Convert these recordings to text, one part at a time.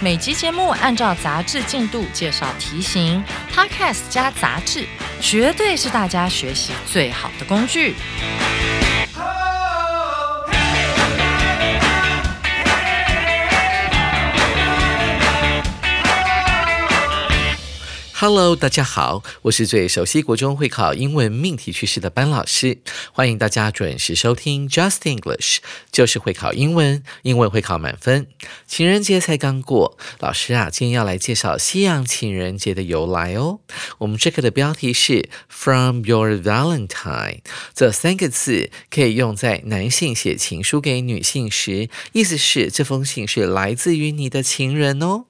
每集节目按照杂志进度介绍题型，Podcast 加杂志，绝对是大家学习最好的工具。Hello，大家好，我是最熟悉国中会考英文命题趋势的班老师，欢迎大家准时收听 Just English，就是会考英文，英文会考满分。情人节才刚过，老师啊，今天要来介绍西洋情人节的由来哦。我们这课的标题是 From Your Valentine，这三个字可以用在男性写情书给女性时，意思是这封信是来自于你的情人哦。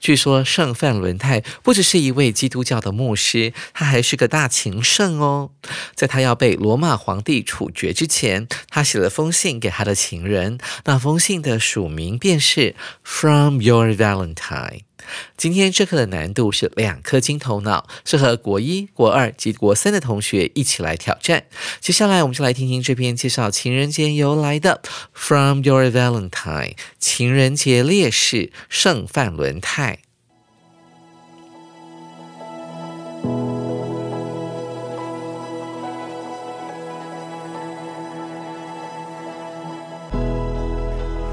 据说圣范伦泰不只是一位基督教的牧师，他还是个大情圣哦。在他要被罗马皇帝处决之前，他写了封信给他的情人，那封信的署名便是 From Your Valentine。今天这课的难度是两颗金头脑，适合国一、国二及国三的同学一起来挑战。接下来我们就来听听这篇介绍情人节由来的《From Your Valentine》情人节烈士圣范伦泰。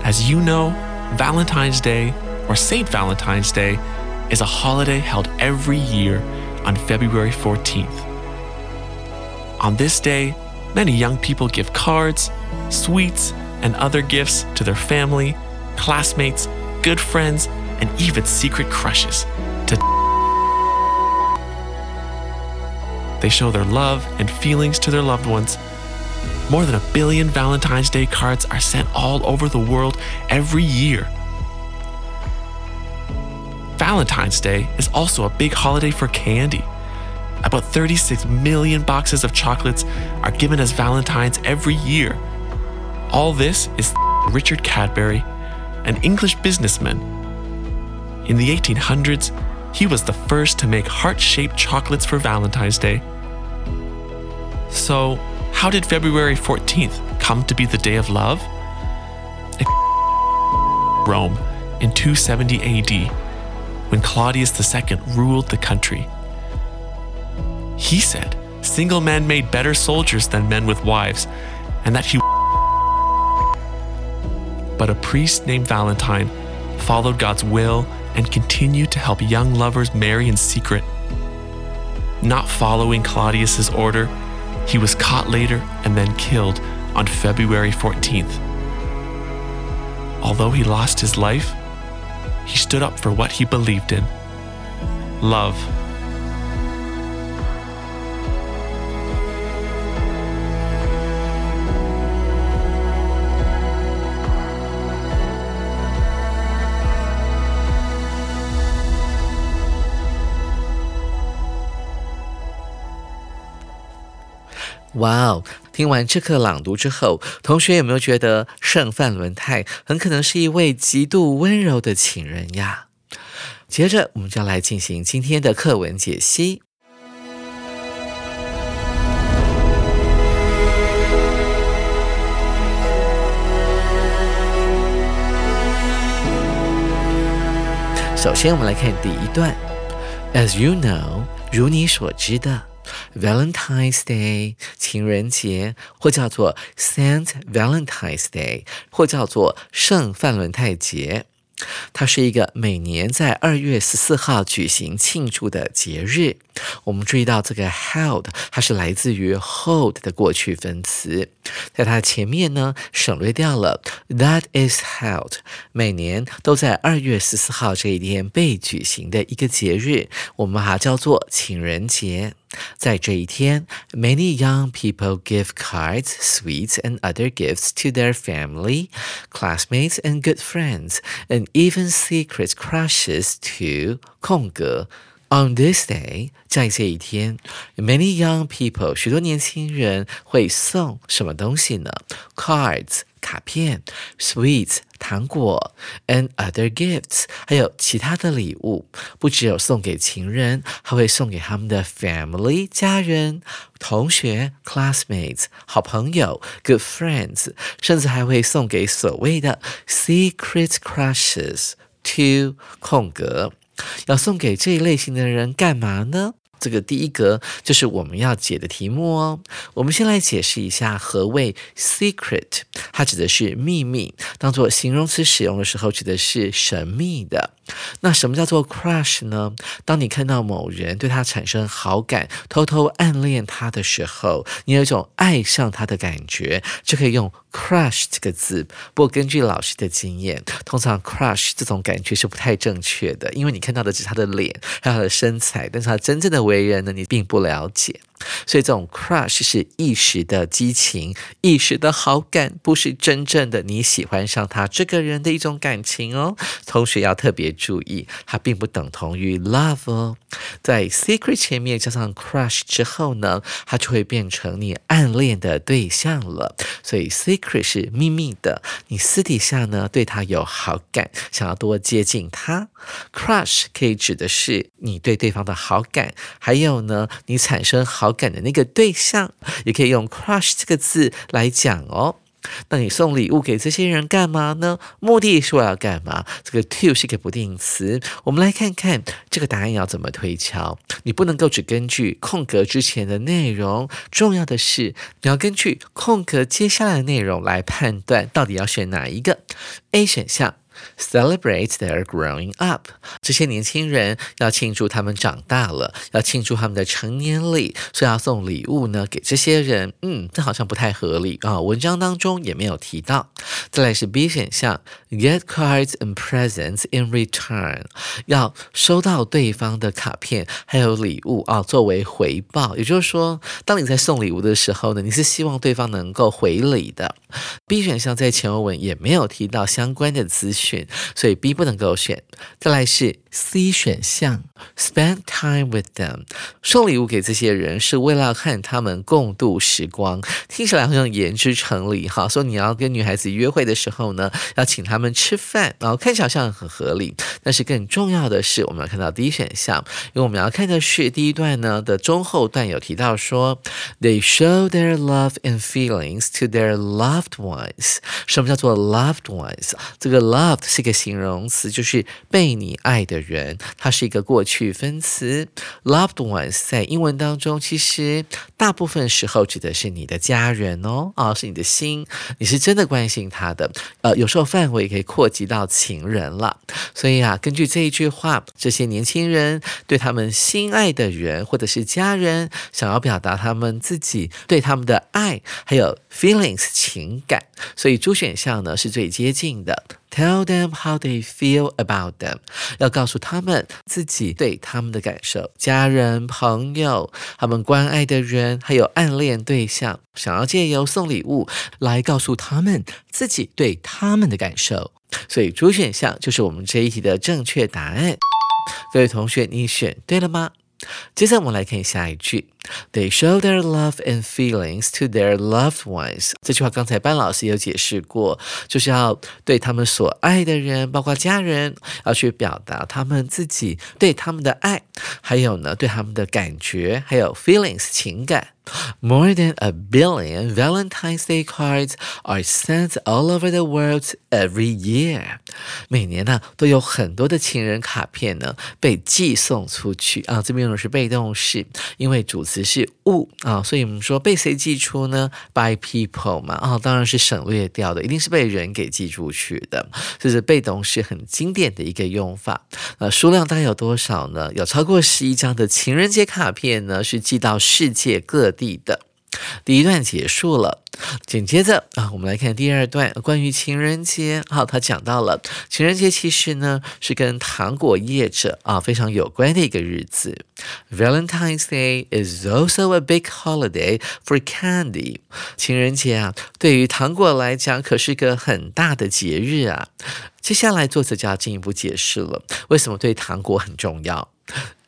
As you know, Valentine's Day or St. Valentine's Day, is a holiday held every year on February 14th. On this day, many young people give cards, sweets, and other gifts to their family, classmates, good friends, and even secret crushes to they show their love and feelings to their loved ones. More than a billion Valentine's Day cards are sent all over the world every year Valentine's Day is also a big holiday for candy. About 36 million boxes of chocolates are given as Valentine's every year. All this is Richard Cadbury, an English businessman. In the 1800s, he was the first to make heart shaped chocolates for Valentine's Day. So, how did February 14th come to be the day of love? Rome in 270 AD when Claudius II ruled the country. He said single men made better soldiers than men with wives, and that he. But a priest named Valentine followed God's will and continued to help young lovers marry in secret. Not following Claudius's order, he was caught later and then killed on February 14th. Although he lost his life, he stood up for what he believed in love. 哇哦听完这课朗读之后，同学有没有觉得圣范伦泰很可能是一位极度温柔的情人呀？接着，我们就来进行今天的课文解析。首先，我们来看第一段：As you know，如你所知的。Valentine's Day 情人节，或叫做 Saint Valentine's Day，或叫做圣范伦泰节。它是一个每年在二月十四号举行庆祝的节日。我们注意到这个 held，它是来自于 hold 的过去分词，在它前面呢省略掉了 that is held。每年都在二月十四号这一天被举行的一个节日，我们把它叫做情人节。在这一天，many young people give cards, sweets, and other gifts to their family, classmates, and good friends, and even secret crushes to 空格 On this day，在这一天，many young people，许多年轻人会送什么东西呢？Cards， 卡片；sweets，糖果；and other gifts，还有其他的礼物。不只有送给情人，还会送给他们的 family 家人、同学 classmates 好朋友 good friends，甚至还会送给所谓的 secret crushes to 空格。要送给这一类型的人干嘛呢？这个第一格就是我们要解的题目哦。我们先来解释一下何谓 secret，它指的是秘密，当做形容词使用的时候，指的是神秘的。那什么叫做 crush 呢？当你看到某人对他产生好感，偷偷暗恋他的时候，你有一种爱上他的感觉，就可以用 crush 这个字。不过根据老师的经验，通常 crush 这种感觉是不太正确的，因为你看到的只是他的脸，还有他的身材，但是他真正的为人呢，你并不了解。所以这种 crush 是一时的激情，一时的好感，不是真正的你喜欢上他这个人的一种感情哦。同学要特别注意，它并不等同于 love 哦。在 secret 前面加上 crush 之后呢，它就会变成你暗恋的对象了。所以 secret 是秘密的，你私底下呢对他有好感，想要多接近他。crush 可以指的是你对对方的好感，还有呢你产生好。好感的那个对象，也可以用 crush 这个字来讲哦。那你送礼物给这些人干嘛呢？目的是我要干嘛？这个 to 是个不定词。我们来看看这个答案要怎么推敲。你不能够只根据空格之前的内容，重要的是你要根据空格接下来的内容来判断到底要选哪一个。A 选项。Celebrate their growing up，这些年轻人要庆祝他们长大了，要庆祝他们的成年礼，所以要送礼物呢给这些人。嗯，这好像不太合理啊，文章当中也没有提到。再来是 B 选项，Get cards and presents in return，要收到对方的卡片还有礼物啊，作为回报。也就是说，当你在送礼物的时候呢，你是希望对方能够回礼的。B 选项在前文也没有提到相关的资讯。选，所以 B 不能够选。再来是 C 选项，spend time with them，送礼物给这些人是为了和他们共度时光，听起来好像言之成理哈。说你要跟女孩子约会的时候呢，要请他们吃饭，然后看起来好像很合理。但是更重要的是，我们要看到 D 选项，因为我们要看的是第一段呢的中后段有提到说，They show their love and feelings to their loved ones。什么叫做 loved ones？这个 loved 是一个形容词，就是被你爱的人，它是一个过去分词。Loved ones 在英文当中，其实大部分时候指的是你的家人哦，啊，是你的心，你是真的关心他的。呃，有时候范围可以扩及到情人了。所以啊，根据这一句话，这些年轻人对他们心爱的人或者是家人，想要表达他们自己对他们的爱，还有 feelings 情感。所以，主选项呢是最接近的。Tell them how they feel about them，要告诉他们自己对他们的感受。家人、朋友、他们关爱的人，还有暗恋对象，想要借由送礼物来告诉他们自己对他们的感受。所以，主选项就是我们这一题的正确答案。各位同学，你选对了吗？接下来我们来看下一句，They show their love and feelings to their loved ones。这句话刚才班老师有解释过，就是要对他们所爱的人，包括家人，要去表达他们自己对他们的爱，还有呢，对他们的感觉，还有 feelings 情感。More than a billion Valentine's Day cards are sent all over the world every year。每年呢，都有很多的情人卡片呢被寄送出去啊。这边用的是被动式，因为主词只是物啊，所以我们说被谁寄出呢？By people 嘛啊，当然是省略掉的，一定是被人给寄出去的。这是被动式很经典的一个用法。呃，数量大概有多少呢？有超过十一张的情人节卡片呢，是寄到世界各。地的第一段结束了。紧接着啊，我们来看第二段关于情人节。好，他讲到了情人节其实呢是跟糖果业者啊非常有关的一个日子。Valentine's Day is also a big holiday for candy。情人节啊，对于糖果来讲可是个很大的节日啊。接下来作者就要进一步解释了，为什么对糖果很重要。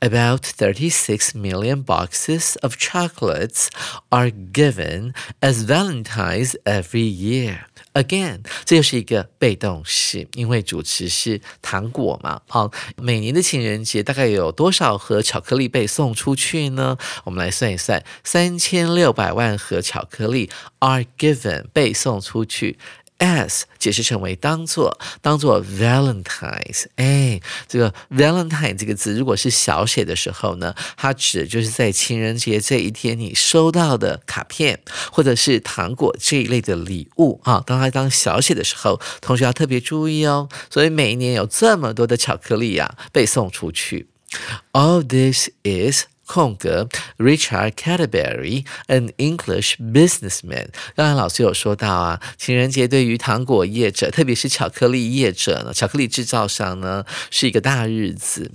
About 36 million boxes of chocolates are given as Valentine's every year. Again，这又是一个被动式，因为主词是糖果嘛。好，每年的情人节大概有多少盒巧克力被送出去呢？我们来算一算，三千六百万盒巧克力 are given 被送出去。 as 解释成为当做，当做 Valentine's，哎，这个 Valentine 这个字如果是小写的时候呢，它指的就是在情人节这一天你收到的卡片或者是糖果这一类的礼物啊。当它当小写的时候，同学要特别注意哦。所以每一年有这么多的巧克力呀被送出去。All this is 空格，Richard Cadbury，an English businessman。刚才老师有说到啊，情人节对于糖果业者，特别是巧克力业者呢，巧克力制造商呢，是一个大日子，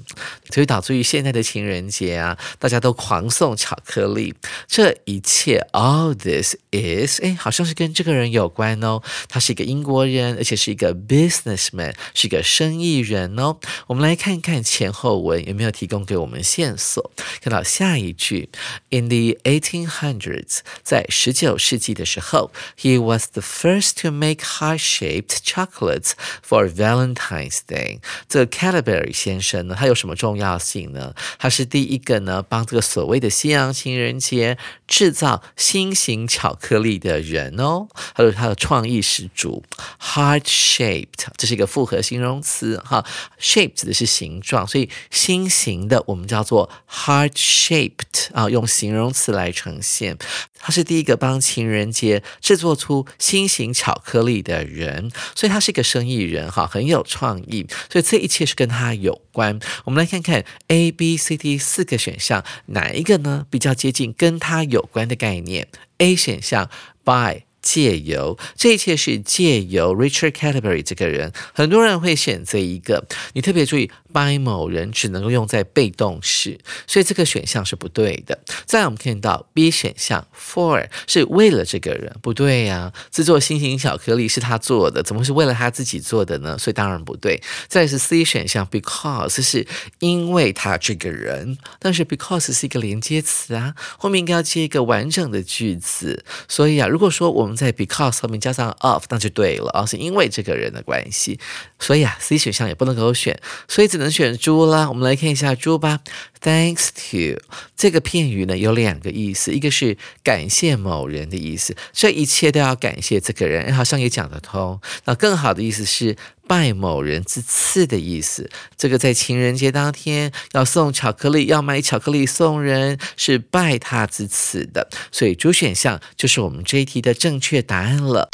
所以导致于现在的情人节啊，大家都狂送巧克力。这一切，all this is，哎，好像是跟这个人有关哦。他是一个英国人，而且是一个 businessman，是一个生意人哦。我们来看看前后文有没有提供给我们线索，看到。下一句，In the 1800s，在十九世纪的时候，He was the first to make heart-shaped chocolates for Valentine's Day。这个 Cadbury 先生呢，他有什么重要性呢？他是第一个呢，帮这个所谓的西洋情人节制造心形巧克力的人哦。还有他的创意十足，heart-shaped，这是一个复合形容词哈，shape 指的是形状，所以心形的我们叫做 heart。Shaped 啊，用形容词来呈现。他是第一个帮情人节制作出心形巧克力的人，所以他是一个生意人哈，很有创意。所以这一切是跟他有关。我们来看看 A、B、C、D 四个选项，哪一个呢比较接近跟他有关的概念？A 选项 by。借由这一切是借由 Richard Cadbury 这个人，很多人会选择一个。你特别注意，by 某人只能够用在被动式，所以这个选项是不对的。再我们看到 B 选项 for 是为了这个人，不对呀。制作心形巧克力是他做的，怎么是为了他自己做的呢？所以当然不对。再是 C 选项 because 是因为他这个人，但是 because 是一个连接词啊，后面应该要接一个完整的句子。所以啊，如果说我们在 because 后面加上 of，那就对了啊，是因为这个人的关系，所以啊，C 选项也不能够选，所以只能选猪啦。我们来看一下猪吧。Thanks to 这个片语呢有两个意思，一个是感谢某人的意思，这一切都要感谢这个人，好像也讲得通。那更好的意思是拜某人之赐的意思，这个在情人节当天要送巧克力，要买巧克力送人，是拜他之赐的。所以主选项就是我们这一题的正确答案了。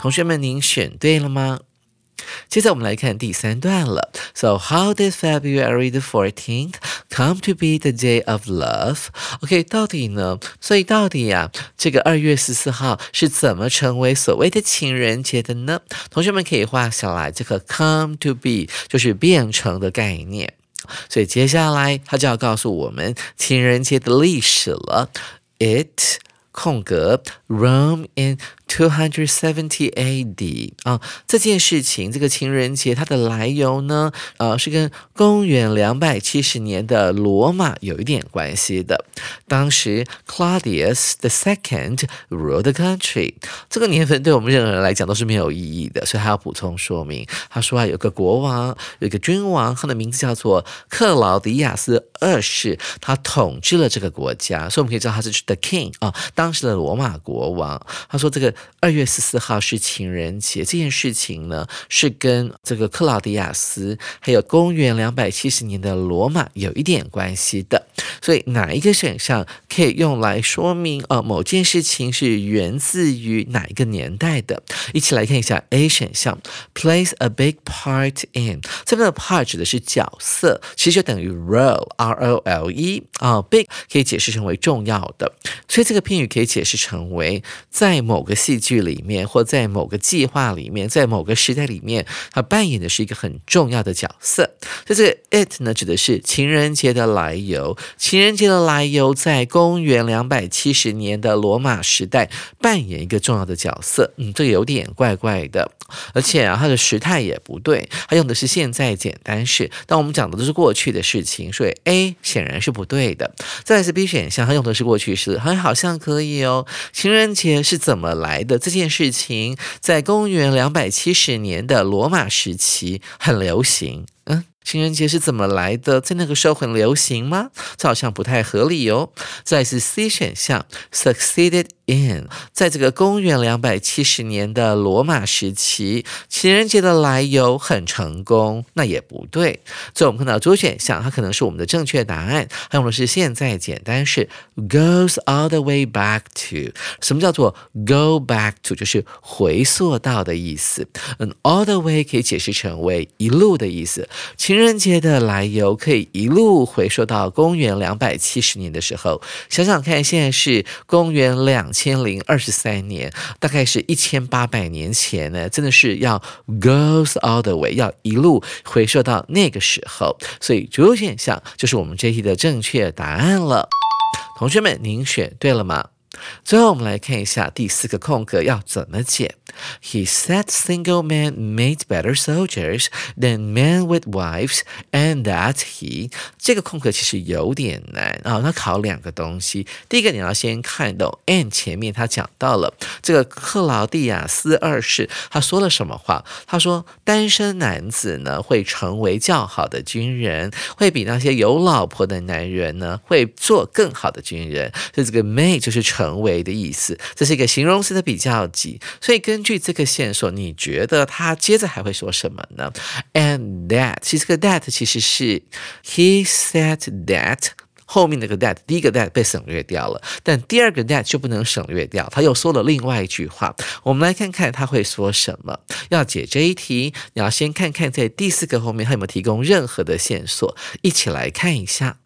同学们，您选对了吗？接着我们来看第三段了。So how did February the fourteenth come to be the day of love? OK，到底呢？所以到底呀，这个二月十四号是怎么成为所谓的情人节的呢？同学们可以画下来，这个 come to be 就是变成的概念。所以接下来他就要告诉我们情人节的历史了。It 空格 Rome in Two hundred seventy A.D. 啊，这件事情，这个情人节它的来由呢，呃，是跟公元两百七十年的罗马有一点关系的。当时 Claudius the Second ruled the country。这个年份对我们任何人来讲都是没有意义的，所以他要补充说明。他说啊，有个国王，有个君王，他的名字叫做克劳迪亚斯二世，他统治了这个国家，所以我们可以知道他是 the king 啊，当时的罗马国王。他说这个。二月十四号是情人节，这件事情呢是跟这个克劳迪亚斯还有公元两百七十年的罗马有一点关系的。所以哪一个选项可以用来说明呃某件事情是源自于哪一个年代的？一起来看一下 A 选项，plays a big part in 这边的 part 指的是角色，其实就等于 role r o l e 啊，big 可以解释成为重要的，所以这个片语可以解释成为在某个戏剧里面，或在某个计划里面，在某个时代里面，他扮演的是一个很重要的角色。就这个 it 呢，指的是情人节的来由。情人节的来由，在公元两百七十年的罗马时代扮演一个重要的角色。嗯，这有点怪怪的，而且啊，它的时态也不对，它用的是现在简单式。但我们讲的都是过去的事情，所以 A 显然是不对的。再来是 B 选项，它用的是过去式，还好像可以哦。情人节是怎么来的？这件事情在公元两百七十年的罗马时期很流行。嗯。情人节是怎么来的？在那个时候很流行吗？这好像不太合理哦。再是 C 选项，succeeded in，在这个公元两百七十年的罗马时期，情人节的来由很成功，那也不对。所以我们看到 D 选项，它可能是我们的正确答案。它用的是现在简单式，goes all the way back to。什么叫做 go back to？就是回溯到的意思。嗯，all the way 可以解释成为一路的意思。情情人节的来由可以一路回溯到公元两百七十年的时候，想想看，现在是公元两千零二十三年，大概是一千八百年前呢，真的是要 goes all the way，要一路回溯到那个时候，所以主选项就是我们这题的正确答案了。同学们，您选对了吗？最后，我们来看一下第四个空格要怎么解。He said single men made better soldiers than men with wives, and that he 这个空格其实有点难啊。那考两个东西，第一个你要先看懂 and 前面他讲到了这个克劳蒂亚斯二世他说了什么话？他说单身男子呢会成为较好的军人，会比那些有老婆的男人呢会做更好的军人。所以这个 made 就是成。成为的意思，这是一个形容词的比较级，所以根据这个线索，你觉得他接着还会说什么呢？And that，其实这个 that 其实是 he said that 后面那个 that，第一个 that 被省略掉了，但第二个 that 就不能省略掉，他又说了另外一句话。我们来看看他会说什么。要解这一题，你要先看看在第四个后面他有没有提供任何的线索，一起来看一下。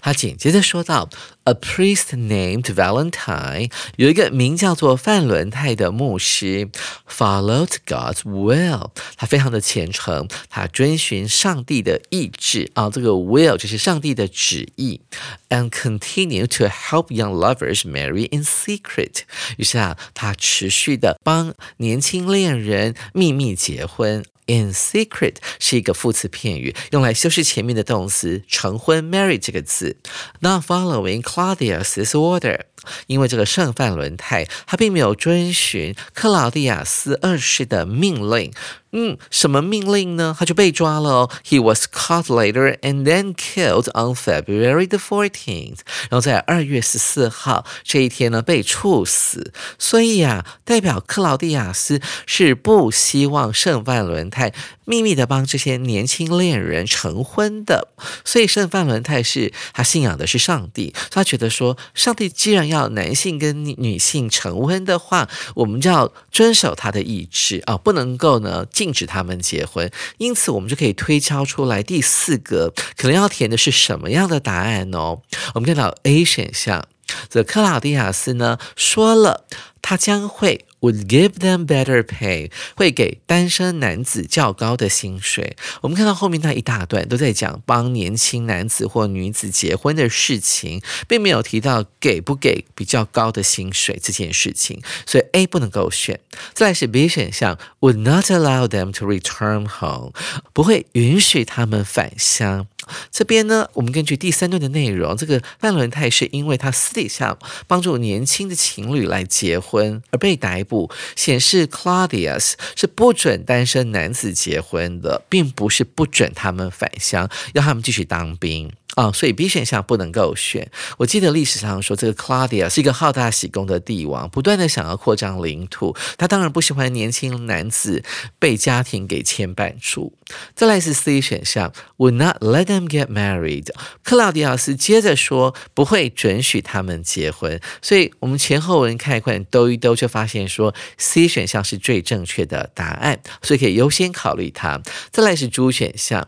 他紧接着说道：“A priest named Valentine 有一个名叫做范伦泰的牧师，followed God's will。他非常的虔诚，他遵循上帝的意志啊。这个 will 就是上帝的旨意，and continue to help young lovers marry in secret。于是啊，他持续的帮年轻恋人秘密结婚。” In secret 是一个副词片语，用来修饰前面的动词成婚 marry 这个字。Not following Claudius's order，因为这个剩饭轮胎他并没有遵循克劳迪亚斯二世的命令。嗯，什么命令呢？他就被抓了哦。He was caught later and then killed on February the fourteenth。然后在二月十四号这一天呢，被处死。所以呀，代表克劳蒂亚斯是不希望圣范伦泰秘密的帮这些年轻恋人成婚的。所以圣范伦泰是他信仰的是上帝，他觉得说，上帝既然要男性跟女性成婚的话，我们就要遵守他的意志啊，不能够呢。禁止他们结婚，因此我们就可以推敲出来第四个可能要填的是什么样的答案哦。我们看到 A 选项，这克劳迪亚斯呢说了，他将会。Would give them better pay，会给单身男子较高的薪水。我们看到后面那一大段都在讲帮年轻男子或女子结婚的事情，并没有提到给不给比较高的薪水这件事情，所以 A 不能够选。再来是 B 选项，Would not allow them to return home，不会允许他们返乡。这边呢，我们根据第三段的内容，这个范伦泰是因为他私底下帮助年轻的情侣来结婚而被逮捕，显示 Claudius 是不准单身男子结婚的，并不是不准他们返乡，要他们继续当兵。啊，所以 B 选项不能够选。我记得历史上说，这个 Claudia 是一个好大喜功的帝王，不断的想要扩张领土。他当然不喜欢年轻男子被家庭给牵绊住。再来是 C 选项，Would not let get married。克劳迪亚斯接着说，不会准许他们结婚。所以我们前后文看一看，兜一兜，就发现说 C 选项是最正确的答案，所以可以优先考虑它。再来是 D 选项。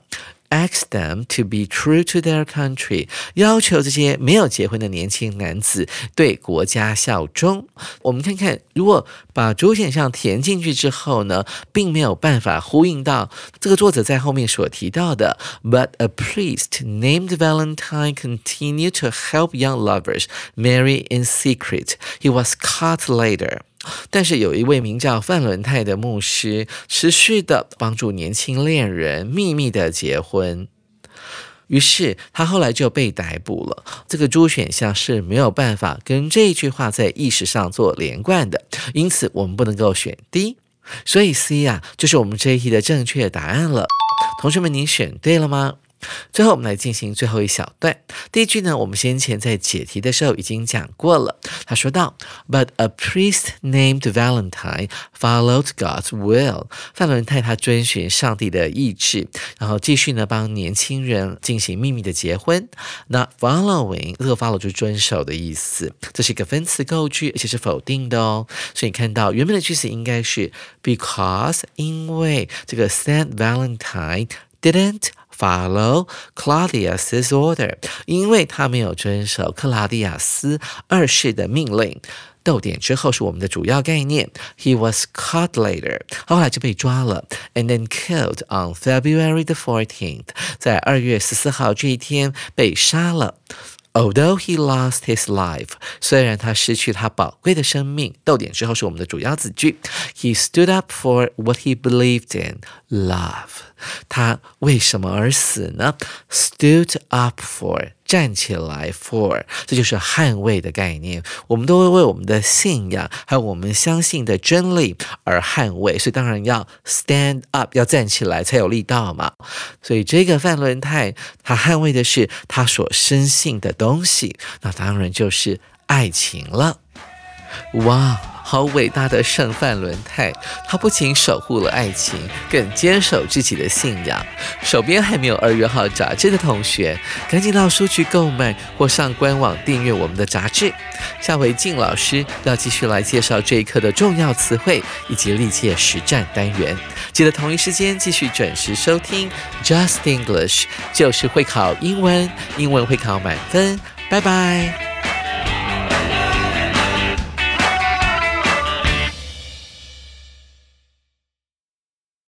asked them to be true to their country，要求这些没有结婚的年轻男子对国家效忠。我们看看，如果把主选项填进去之后呢，并没有办法呼应到这个作者在后面所提到的。But a priest named Valentine continued to help young lovers marry in secret. He was caught later. 但是有一位名叫范伦泰的牧师，持续的帮助年轻恋人秘密的结婚。于是他后来就被逮捕了。这个 D 选项是没有办法跟这一句话在意识上做连贯的，因此我们不能够选 D。所以 C 啊，就是我们这一题的正确答案了。同学们，你选对了吗？最后，我们来进行最后一小段。第一句呢，我们先前在解题的时候已经讲过了。他说到，But a priest named Valentine followed God's will。范伦泰他遵循上帝的意志，然后继续呢帮年轻人进行秘密的结婚。那 following 这个 follow 就是遵守的意思，这是一个分词构句，而且是否定的哦。所以你看到原本的句子应该是 Because 因为这个 Saint Valentine didn't。Follow Claudius's order，因为他没有遵守克拉迪亚斯二世的命令。逗点之后是我们的主要概念。He was caught later，后来就被抓了，and then killed on February the fourteenth，在二月十四号这一天被杀了。Although he lost his life，虽然他失去他宝贵的生命。逗点之后是我们的主要子句。He stood up for what he believed in, love。 他为什么而死呢？Stood up for，站起来，for，这就是捍卫的概念。我们都会为我们的信仰，还有我们相信的真理而捍卫，所以当然要 stand up，要站起来才有力道嘛。所以这个范伦泰，他捍卫的是他所深信的东西，那当然就是爱情了。哇！好伟大的圣范伦泰，他不仅守护了爱情，更坚守自己的信仰。手边还没有二月号杂志的同学，赶紧到书局购买或上官网订阅我们的杂志。下回静老师要继续来介绍这一课的重要词汇以及历届实战单元。记得同一时间继续准时收听 Just English，就是会考英文，英文会考满分。拜拜。